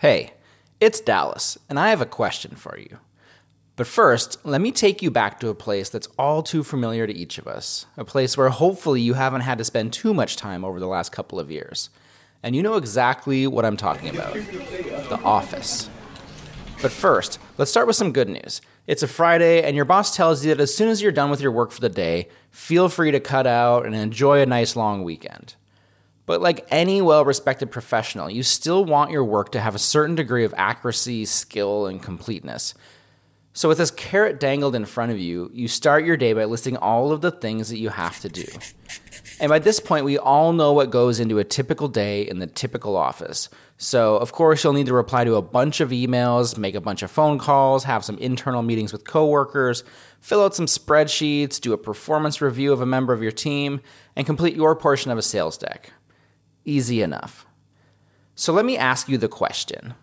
Hey, it's Dallas, and I have a question for you. But first, let me take you back to a place that's all too familiar to each of us, a place where hopefully you haven't had to spend too much time over the last couple of years. And you know exactly what I'm talking about the office. But first, let's start with some good news. It's a Friday, and your boss tells you that as soon as you're done with your work for the day, feel free to cut out and enjoy a nice long weekend. But like any well respected professional, you still want your work to have a certain degree of accuracy, skill, and completeness. So, with this carrot dangled in front of you, you start your day by listing all of the things that you have to do. And by this point, we all know what goes into a typical day in the typical office. So, of course, you'll need to reply to a bunch of emails, make a bunch of phone calls, have some internal meetings with coworkers, fill out some spreadsheets, do a performance review of a member of your team, and complete your portion of a sales deck. Easy enough. So let me ask you the question.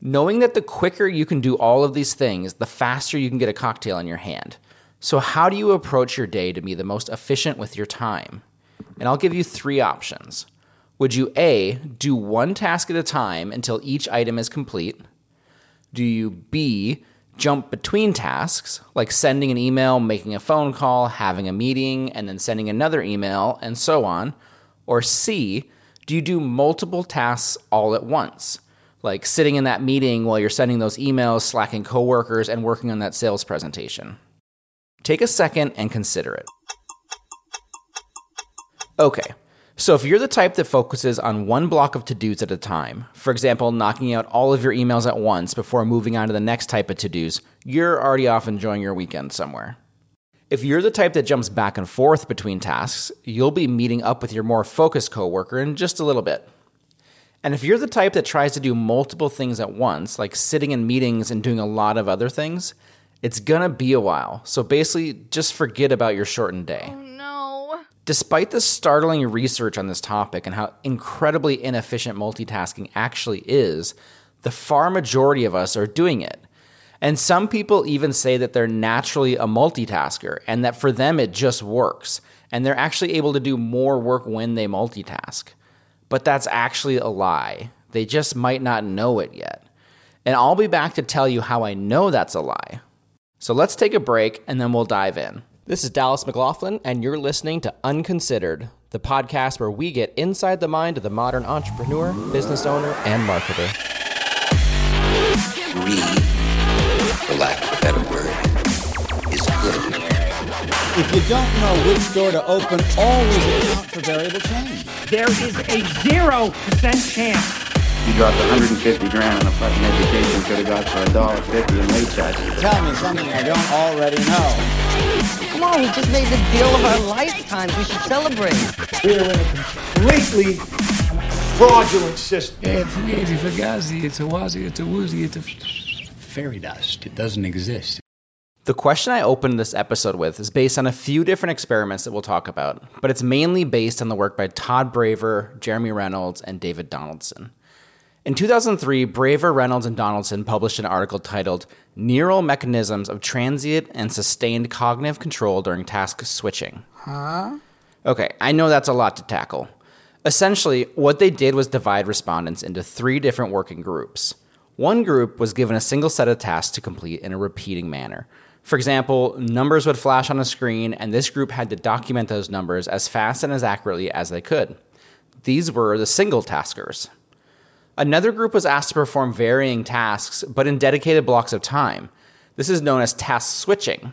Knowing that the quicker you can do all of these things, the faster you can get a cocktail in your hand. So, how do you approach your day to be the most efficient with your time? And I'll give you three options. Would you A, do one task at a time until each item is complete? Do you B, jump between tasks, like sending an email, making a phone call, having a meeting, and then sending another email, and so on? Or C, do you do multiple tasks all at once? Like sitting in that meeting while you're sending those emails, slacking coworkers, and working on that sales presentation. Take a second and consider it. Okay, so if you're the type that focuses on one block of to dos at a time, for example, knocking out all of your emails at once before moving on to the next type of to dos, you're already off enjoying your weekend somewhere. If you're the type that jumps back and forth between tasks, you'll be meeting up with your more focused coworker in just a little bit. And if you're the type that tries to do multiple things at once, like sitting in meetings and doing a lot of other things, it's gonna be a while. So basically, just forget about your shortened day. Oh no. Despite the startling research on this topic and how incredibly inefficient multitasking actually is, the far majority of us are doing it. And some people even say that they're naturally a multitasker and that for them it just works. And they're actually able to do more work when they multitask. But that's actually a lie. They just might not know it yet. And I'll be back to tell you how I know that's a lie. So let's take a break and then we'll dive in. This is Dallas McLaughlin, and you're listening to Unconsidered, the podcast where we get inside the mind of the modern entrepreneur, business owner, and marketer. Greed, for lack of a better word, is good. If you don't know which door to open, always account for variable change. There is a zero percent chance. You dropped 150 grand on a fucking education could have got for a dollar fifty in late charges. Tell me something I don't already know. Come on, we just made the deal of our lifetimes. We should celebrate. We're in a completely fraudulent system. É fugazi, fugazi, it's a wazi, it's a woozy, it's a fairy dust. It doesn't exist. The question I opened this episode with is based on a few different experiments that we'll talk about, but it's mainly based on the work by Todd Braver, Jeremy Reynolds, and David Donaldson. In 2003, Braver, Reynolds, and Donaldson published an article titled Neural Mechanisms of Transient and Sustained Cognitive Control During Task Switching. Huh? Okay, I know that's a lot to tackle. Essentially, what they did was divide respondents into three different working groups. One group was given a single set of tasks to complete in a repeating manner. For example, numbers would flash on a screen, and this group had to document those numbers as fast and as accurately as they could. These were the single taskers. Another group was asked to perform varying tasks, but in dedicated blocks of time. This is known as task switching.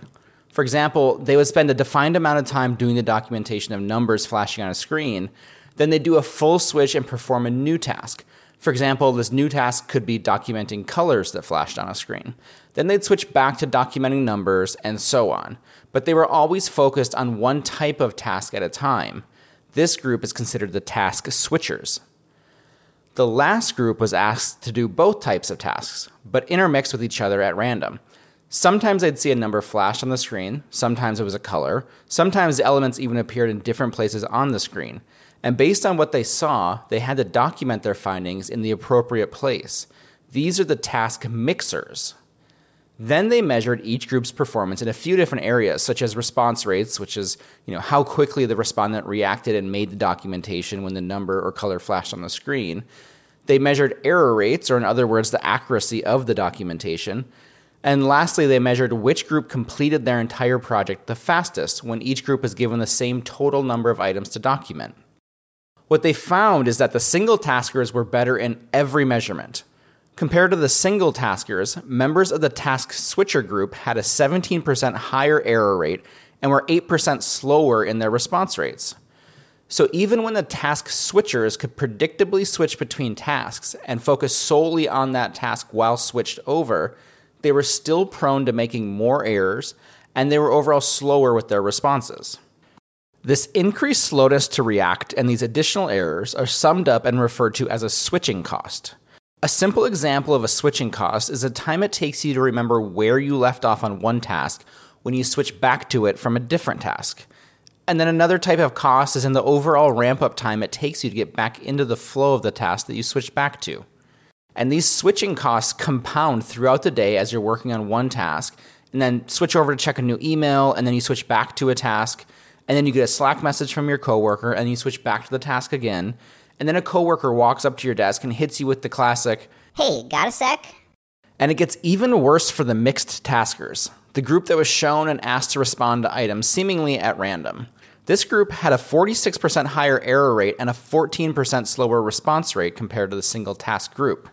For example, they would spend a defined amount of time doing the documentation of numbers flashing on a screen, then they'd do a full switch and perform a new task. For example, this new task could be documenting colors that flashed on a screen. Then they'd switch back to documenting numbers and so on. But they were always focused on one type of task at a time. This group is considered the task switchers. The last group was asked to do both types of tasks, but intermixed with each other at random. Sometimes they'd see a number flash on the screen, sometimes it was a color, sometimes the elements even appeared in different places on the screen. And based on what they saw, they had to document their findings in the appropriate place. These are the task mixers. Then they measured each group's performance in a few different areas, such as response rates, which is you know how quickly the respondent reacted and made the documentation when the number or color flashed on the screen. They measured error rates, or in other words, the accuracy of the documentation. And lastly, they measured which group completed their entire project the fastest when each group was given the same total number of items to document. What they found is that the single taskers were better in every measurement. Compared to the single taskers, members of the task switcher group had a 17% higher error rate and were 8% slower in their response rates. So even when the task switchers could predictably switch between tasks and focus solely on that task while switched over, they were still prone to making more errors and they were overall slower with their responses. This increased slowness to react and these additional errors are summed up and referred to as a switching cost. A simple example of a switching cost is the time it takes you to remember where you left off on one task when you switch back to it from a different task. And then another type of cost is in the overall ramp up time it takes you to get back into the flow of the task that you switched back to. And these switching costs compound throughout the day as you're working on one task, and then switch over to check a new email, and then you switch back to a task, and then you get a Slack message from your coworker, and you switch back to the task again, and then a coworker walks up to your desk and hits you with the classic, Hey, got a sec? and it gets even worse for the mixed taskers, the group that was shown and asked to respond to items seemingly at random. This group had a 46% higher error rate and a 14% slower response rate compared to the single task group.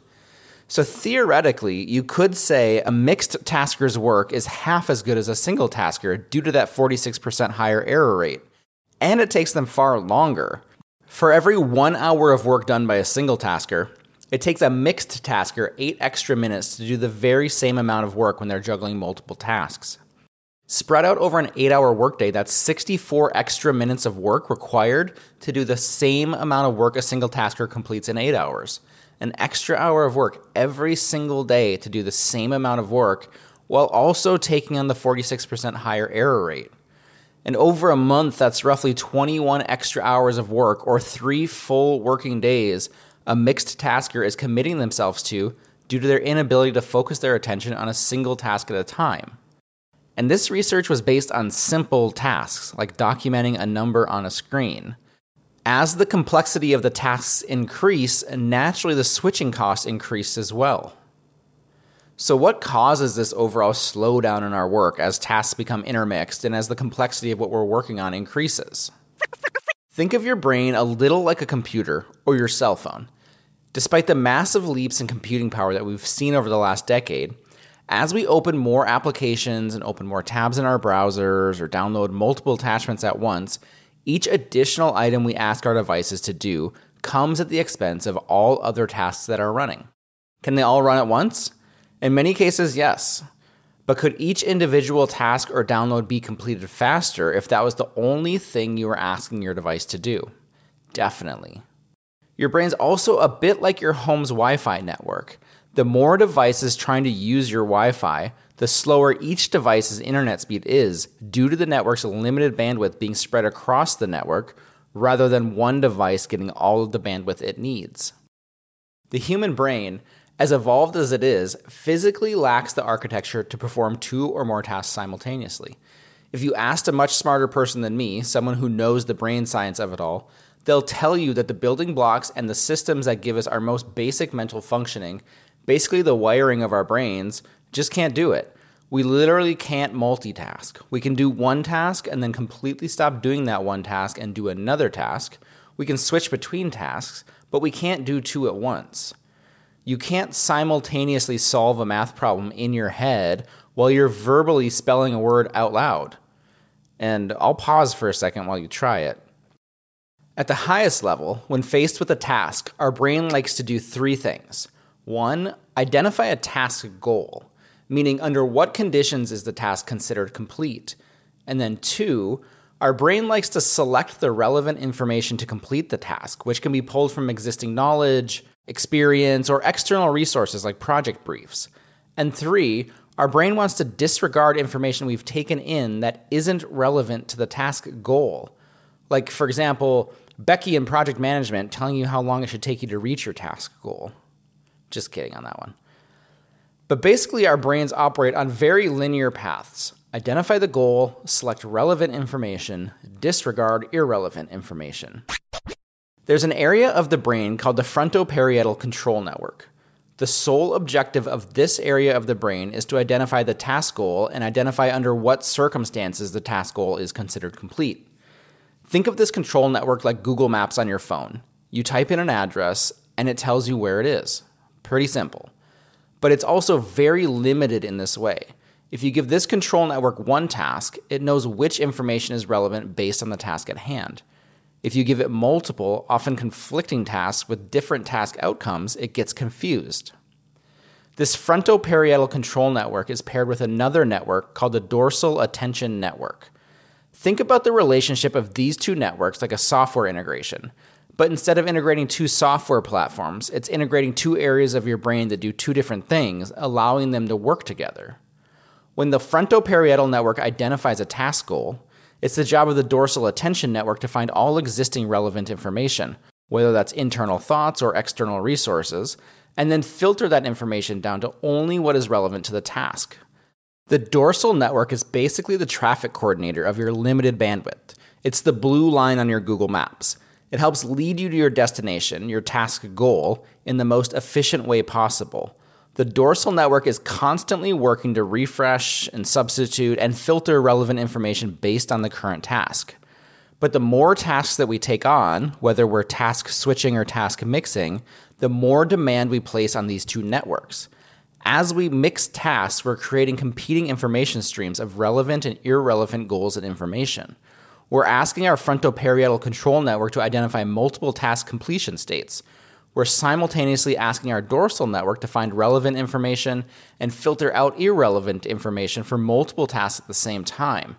So theoretically, you could say a mixed tasker's work is half as good as a single tasker due to that 46% higher error rate. And it takes them far longer. For every one hour of work done by a single tasker, it takes a mixed tasker eight extra minutes to do the very same amount of work when they're juggling multiple tasks. Spread out over an eight hour workday, that's 64 extra minutes of work required to do the same amount of work a single tasker completes in eight hours. An extra hour of work every single day to do the same amount of work while also taking on the 46% higher error rate. And over a month, that's roughly 21 extra hours of work or three full working days a mixed tasker is committing themselves to due to their inability to focus their attention on a single task at a time. And this research was based on simple tasks, like documenting a number on a screen. As the complexity of the tasks increase, naturally the switching costs increase as well. So, what causes this overall slowdown in our work as tasks become intermixed and as the complexity of what we're working on increases? Think of your brain a little like a computer or your cell phone. Despite the massive leaps in computing power that we've seen over the last decade, as we open more applications and open more tabs in our browsers or download multiple attachments at once, each additional item we ask our devices to do comes at the expense of all other tasks that are running. Can they all run at once? In many cases, yes. But could each individual task or download be completed faster if that was the only thing you were asking your device to do? Definitely. Your brain's also a bit like your home's Wi Fi network. The more devices trying to use your Wi Fi, the slower each device's internet speed is due to the network's limited bandwidth being spread across the network rather than one device getting all of the bandwidth it needs. The human brain, as evolved as it is, physically lacks the architecture to perform two or more tasks simultaneously. If you asked a much smarter person than me, someone who knows the brain science of it all, they'll tell you that the building blocks and the systems that give us our most basic mental functioning, basically the wiring of our brains, just can't do it. We literally can't multitask. We can do one task and then completely stop doing that one task and do another task. We can switch between tasks, but we can't do two at once. You can't simultaneously solve a math problem in your head while you're verbally spelling a word out loud. And I'll pause for a second while you try it. At the highest level, when faced with a task, our brain likes to do three things. One, identify a task goal, meaning under what conditions is the task considered complete. And then two, our brain likes to select the relevant information to complete the task, which can be pulled from existing knowledge, experience, or external resources like project briefs. And three, our brain wants to disregard information we've taken in that isn't relevant to the task goal. Like, for example, Becky in project management telling you how long it should take you to reach your task goal. Just kidding on that one. But basically, our brains operate on very linear paths identify the goal, select relevant information, disregard irrelevant information. There's an area of the brain called the frontoparietal control network. The sole objective of this area of the brain is to identify the task goal and identify under what circumstances the task goal is considered complete. Think of this control network like Google Maps on your phone. You type in an address and it tells you where it is. Pretty simple. But it's also very limited in this way. If you give this control network one task, it knows which information is relevant based on the task at hand. If you give it multiple, often conflicting tasks with different task outcomes, it gets confused. This frontoparietal control network is paired with another network called the dorsal attention network. Think about the relationship of these two networks like a software integration. But instead of integrating two software platforms, it's integrating two areas of your brain that do two different things, allowing them to work together. When the frontoparietal network identifies a task goal, it's the job of the dorsal attention network to find all existing relevant information, whether that's internal thoughts or external resources, and then filter that information down to only what is relevant to the task. The dorsal network is basically the traffic coordinator of your limited bandwidth. It's the blue line on your Google Maps. It helps lead you to your destination, your task goal, in the most efficient way possible. The dorsal network is constantly working to refresh and substitute and filter relevant information based on the current task. But the more tasks that we take on, whether we're task switching or task mixing, the more demand we place on these two networks. As we mix tasks, we're creating competing information streams of relevant and irrelevant goals and information. We're asking our frontoparietal control network to identify multiple task completion states. We're simultaneously asking our dorsal network to find relevant information and filter out irrelevant information for multiple tasks at the same time.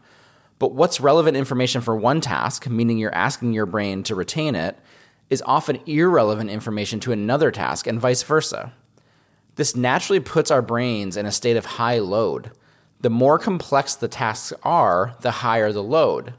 But what's relevant information for one task, meaning you're asking your brain to retain it, is often irrelevant information to another task, and vice versa. This naturally puts our brains in a state of high load. The more complex the tasks are, the higher the load.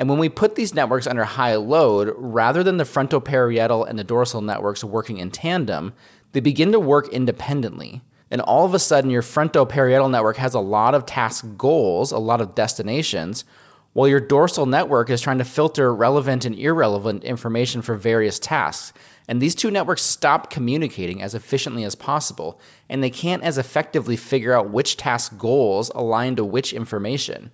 And when we put these networks under high load, rather than the frontoparietal and the dorsal networks working in tandem, they begin to work independently. And all of a sudden, your frontoparietal network has a lot of task goals, a lot of destinations, while your dorsal network is trying to filter relevant and irrelevant information for various tasks. And these two networks stop communicating as efficiently as possible, and they can't as effectively figure out which task goals align to which information.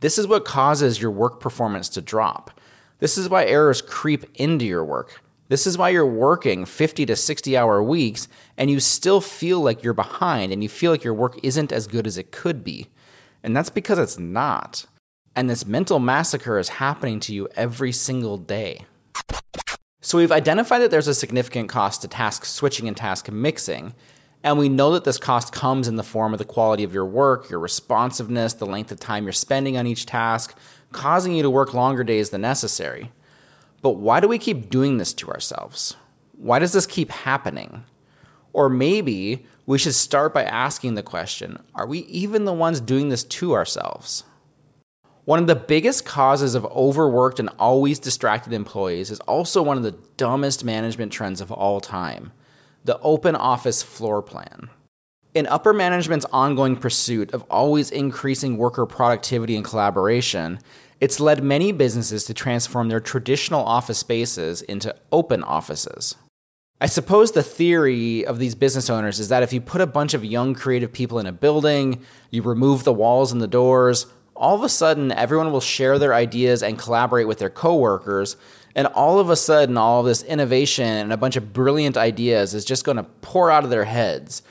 This is what causes your work performance to drop. This is why errors creep into your work. This is why you're working 50 to 60 hour weeks and you still feel like you're behind and you feel like your work isn't as good as it could be. And that's because it's not. And this mental massacre is happening to you every single day. So we've identified that there's a significant cost to task switching and task mixing, and we know that this cost comes in the form of the quality of your work, your responsiveness, the length of time you're spending on each task, causing you to work longer days than necessary. But why do we keep doing this to ourselves? Why does this keep happening? Or maybe we should start by asking the question are we even the ones doing this to ourselves? One of the biggest causes of overworked and always distracted employees is also one of the dumbest management trends of all time the open office floor plan. In upper management's ongoing pursuit of always increasing worker productivity and collaboration, it's led many businesses to transform their traditional office spaces into open offices. I suppose the theory of these business owners is that if you put a bunch of young creative people in a building, you remove the walls and the doors, all of a sudden everyone will share their ideas and collaborate with their coworkers and all of a sudden all this innovation and a bunch of brilliant ideas is just going to pour out of their heads.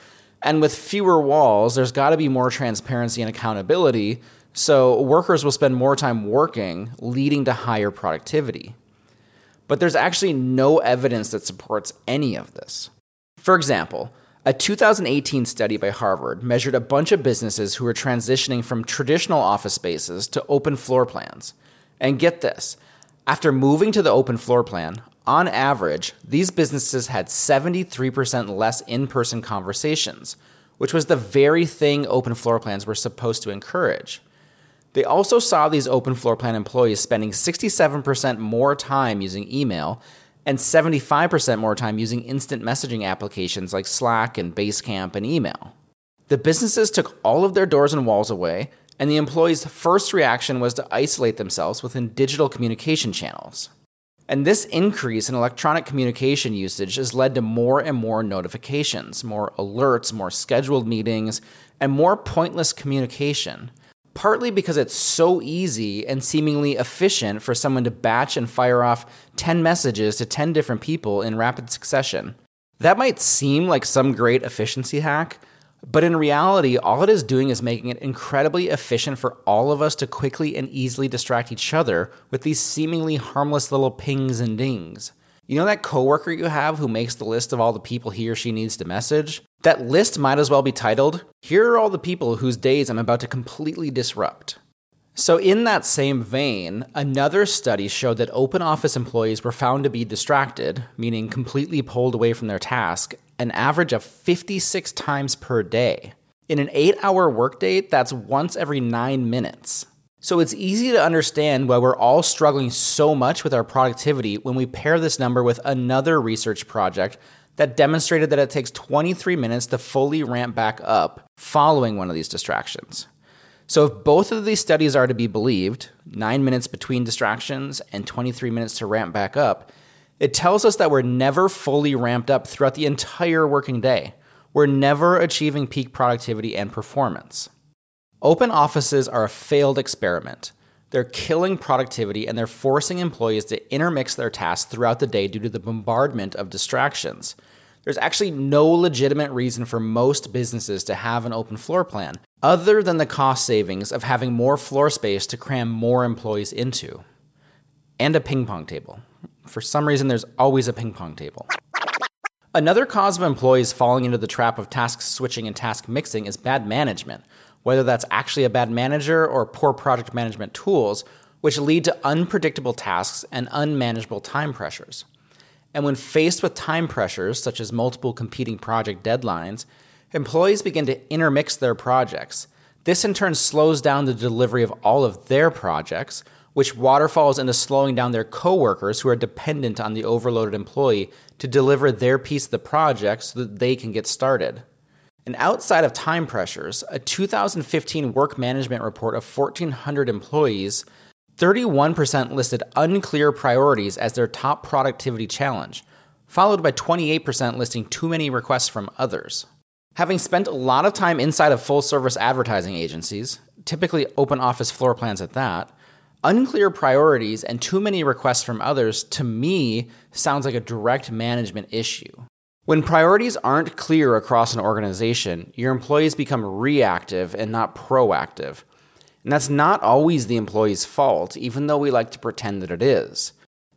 And with fewer walls there's got to be more transparency and accountability. So workers will spend more time working leading to higher productivity. But there's actually no evidence that supports any of this. For example a 2018 study by Harvard measured a bunch of businesses who were transitioning from traditional office spaces to open floor plans. And get this after moving to the open floor plan, on average, these businesses had 73% less in person conversations, which was the very thing open floor plans were supposed to encourage. They also saw these open floor plan employees spending 67% more time using email and 75% more time using instant messaging applications like Slack and Basecamp and email. The businesses took all of their doors and walls away, and the employees' first reaction was to isolate themselves within digital communication channels. And this increase in electronic communication usage has led to more and more notifications, more alerts, more scheduled meetings, and more pointless communication. Partly because it's so easy and seemingly efficient for someone to batch and fire off 10 messages to 10 different people in rapid succession. That might seem like some great efficiency hack, but in reality, all it is doing is making it incredibly efficient for all of us to quickly and easily distract each other with these seemingly harmless little pings and dings. You know that coworker you have who makes the list of all the people he or she needs to message? That list might as well be titled, Here are all the people whose days I'm about to completely disrupt. So, in that same vein, another study showed that open office employees were found to be distracted, meaning completely pulled away from their task, an average of 56 times per day. In an eight hour workday, that's once every nine minutes. So it's easy to understand why we're all struggling so much with our productivity when we pair this number with another research project that demonstrated that it takes 23 minutes to fully ramp back up following one of these distractions. So, if both of these studies are to be believed, nine minutes between distractions and 23 minutes to ramp back up, it tells us that we're never fully ramped up throughout the entire working day. We're never achieving peak productivity and performance. Open offices are a failed experiment. They're killing productivity and they're forcing employees to intermix their tasks throughout the day due to the bombardment of distractions. There's actually no legitimate reason for most businesses to have an open floor plan, other than the cost savings of having more floor space to cram more employees into. And a ping pong table. For some reason, there's always a ping pong table. Another cause of employees falling into the trap of task switching and task mixing is bad management, whether that's actually a bad manager or poor project management tools, which lead to unpredictable tasks and unmanageable time pressures. And when faced with time pressures, such as multiple competing project deadlines, employees begin to intermix their projects. This in turn slows down the delivery of all of their projects, which waterfalls into slowing down their coworkers who are dependent on the overloaded employee to deliver their piece of the project so that they can get started. And outside of time pressures, a 2015 work management report of 1,400 employees, 31% listed unclear priorities as their top productivity challenge, followed by 28% listing too many requests from others. Having spent a lot of time inside of full service advertising agencies, typically open office floor plans at that, unclear priorities and too many requests from others to me sounds like a direct management issue. When priorities aren't clear across an organization, your employees become reactive and not proactive. And that's not always the employee's fault, even though we like to pretend that it is.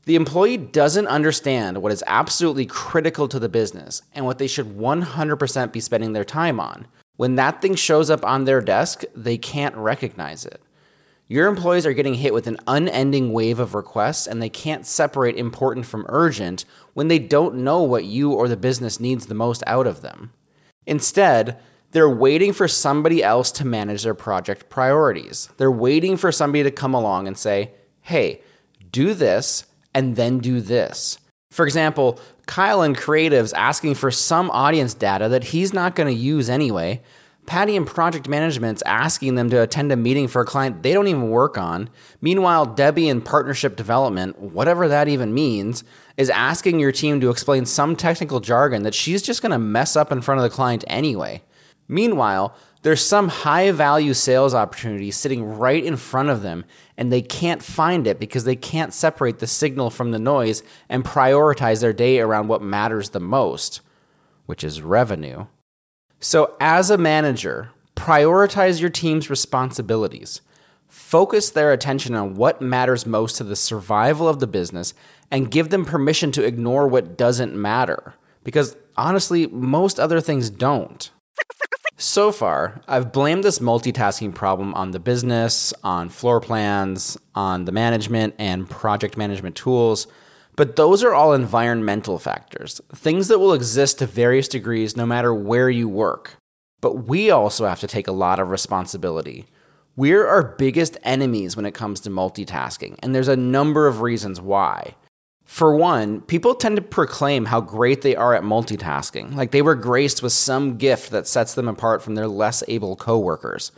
The employee doesn't understand what is absolutely critical to the business and what they should 100% be spending their time on. When that thing shows up on their desk, they can't recognize it. Your employees are getting hit with an unending wave of requests and they can't separate important from urgent when they don't know what you or the business needs the most out of them. Instead, they're waiting for somebody else to manage their project priorities. They're waiting for somebody to come along and say, hey, do this and then do this. For example, Kyle in Creatives asking for some audience data that he's not going to use anyway, Patty in project management's asking them to attend a meeting for a client they don't even work on. Meanwhile, Debbie in partnership development, whatever that even means, is asking your team to explain some technical jargon that she's just going to mess up in front of the client anyway. Meanwhile, there's some high value sales opportunity sitting right in front of them, and they can't find it because they can't separate the signal from the noise and prioritize their day around what matters the most, which is revenue. So, as a manager, prioritize your team's responsibilities. Focus their attention on what matters most to the survival of the business and give them permission to ignore what doesn't matter. Because honestly, most other things don't. So far, I've blamed this multitasking problem on the business, on floor plans, on the management and project management tools. But those are all environmental factors, things that will exist to various degrees no matter where you work. But we also have to take a lot of responsibility. We're our biggest enemies when it comes to multitasking, and there's a number of reasons why. For one, people tend to proclaim how great they are at multitasking, like they were graced with some gift that sets them apart from their less able coworkers.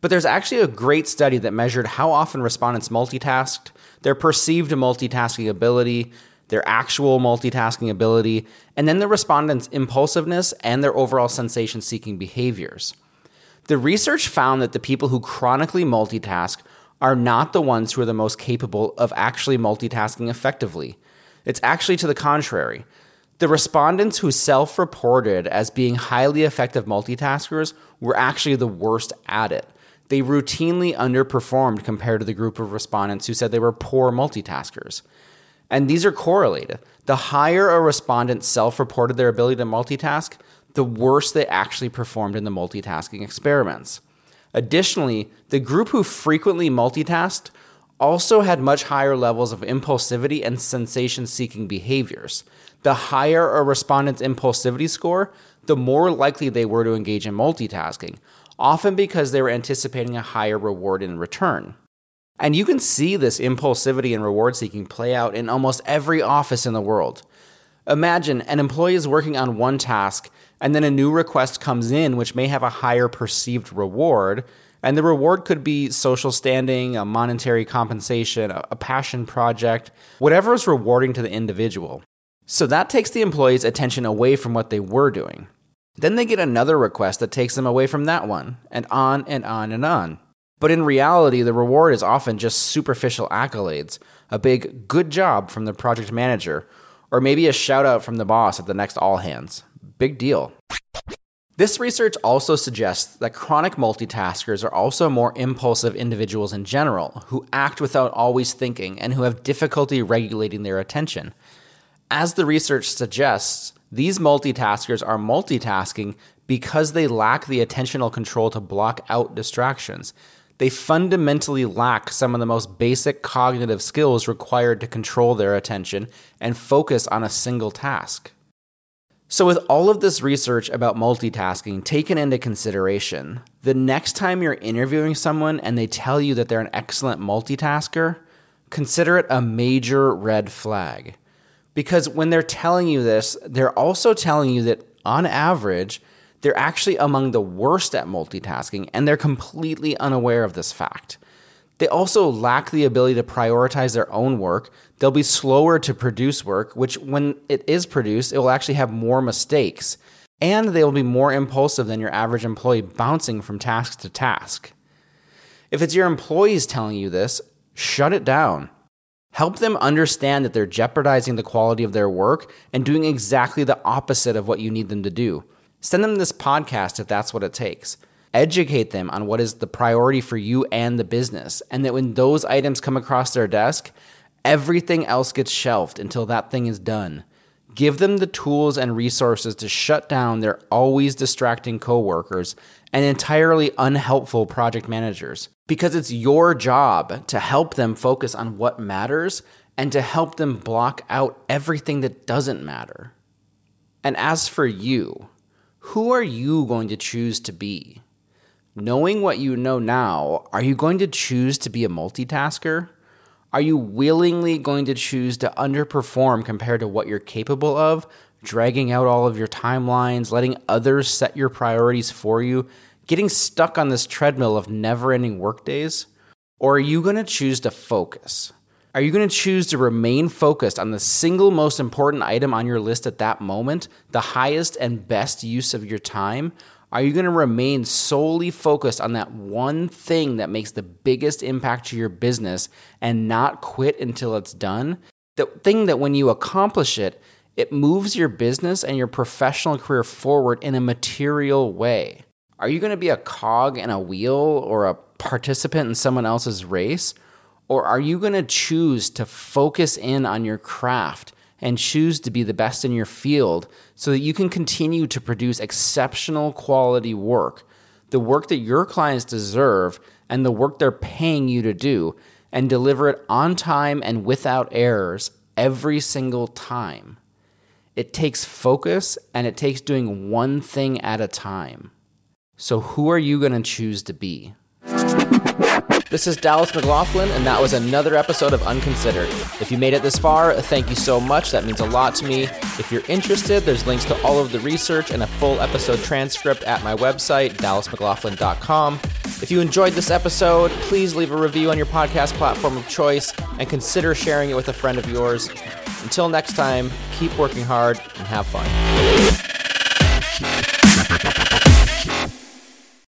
But there's actually a great study that measured how often respondents multitasked, their perceived multitasking ability, their actual multitasking ability, and then the respondents' impulsiveness and their overall sensation seeking behaviors. The research found that the people who chronically multitask are not the ones who are the most capable of actually multitasking effectively. It's actually to the contrary. The respondents who self reported as being highly effective multitaskers were actually the worst at it. They routinely underperformed compared to the group of respondents who said they were poor multitaskers. And these are correlated. The higher a respondent self reported their ability to multitask, the worse they actually performed in the multitasking experiments. Additionally, the group who frequently multitasked also had much higher levels of impulsivity and sensation seeking behaviors. The higher a respondent's impulsivity score, the more likely they were to engage in multitasking, often because they were anticipating a higher reward in return. And you can see this impulsivity and reward seeking play out in almost every office in the world. Imagine an employee is working on one task and then a new request comes in which may have a higher perceived reward. And the reward could be social standing, a monetary compensation, a passion project, whatever is rewarding to the individual. So that takes the employee's attention away from what they were doing. Then they get another request that takes them away from that one, and on and on and on. But in reality, the reward is often just superficial accolades, a big good job from the project manager, or maybe a shout out from the boss at the next all hands. Big deal. This research also suggests that chronic multitaskers are also more impulsive individuals in general, who act without always thinking and who have difficulty regulating their attention. As the research suggests, these multitaskers are multitasking because they lack the attentional control to block out distractions they fundamentally lack some of the most basic cognitive skills required to control their attention and focus on a single task. So, with all of this research about multitasking taken into consideration, the next time you're interviewing someone and they tell you that they're an excellent multitasker, consider it a major red flag. Because when they're telling you this, they're also telling you that on average, they're actually among the worst at multitasking, and they're completely unaware of this fact. They also lack the ability to prioritize their own work. They'll be slower to produce work, which, when it is produced, it will actually have more mistakes. And they will be more impulsive than your average employee, bouncing from task to task. If it's your employees telling you this, shut it down. Help them understand that they're jeopardizing the quality of their work and doing exactly the opposite of what you need them to do. Send them this podcast if that's what it takes. Educate them on what is the priority for you and the business, and that when those items come across their desk, everything else gets shelved until that thing is done. Give them the tools and resources to shut down their always distracting coworkers and entirely unhelpful project managers. Because it's your job to help them focus on what matters and to help them block out everything that doesn't matter. And as for you, who are you going to choose to be? Knowing what you know now, are you going to choose to be a multitasker? Are you willingly going to choose to underperform compared to what you're capable of, dragging out all of your timelines, letting others set your priorities for you, getting stuck on this treadmill of never ending workdays? Or are you going to choose to focus? Are you going to choose to remain focused on the single most important item on your list at that moment, the highest and best use of your time? Are you going to remain solely focused on that one thing that makes the biggest impact to your business and not quit until it's done? The thing that when you accomplish it, it moves your business and your professional career forward in a material way. Are you going to be a cog in a wheel or a participant in someone else's race? Or are you going to choose to focus in on your craft and choose to be the best in your field so that you can continue to produce exceptional quality work, the work that your clients deserve and the work they're paying you to do, and deliver it on time and without errors every single time? It takes focus and it takes doing one thing at a time. So, who are you going to choose to be? This is Dallas McLaughlin, and that was another episode of Unconsidered. If you made it this far, thank you so much. That means a lot to me. If you're interested, there's links to all of the research and a full episode transcript at my website, dallasmclaughlin.com. If you enjoyed this episode, please leave a review on your podcast platform of choice and consider sharing it with a friend of yours. Until next time, keep working hard and have fun.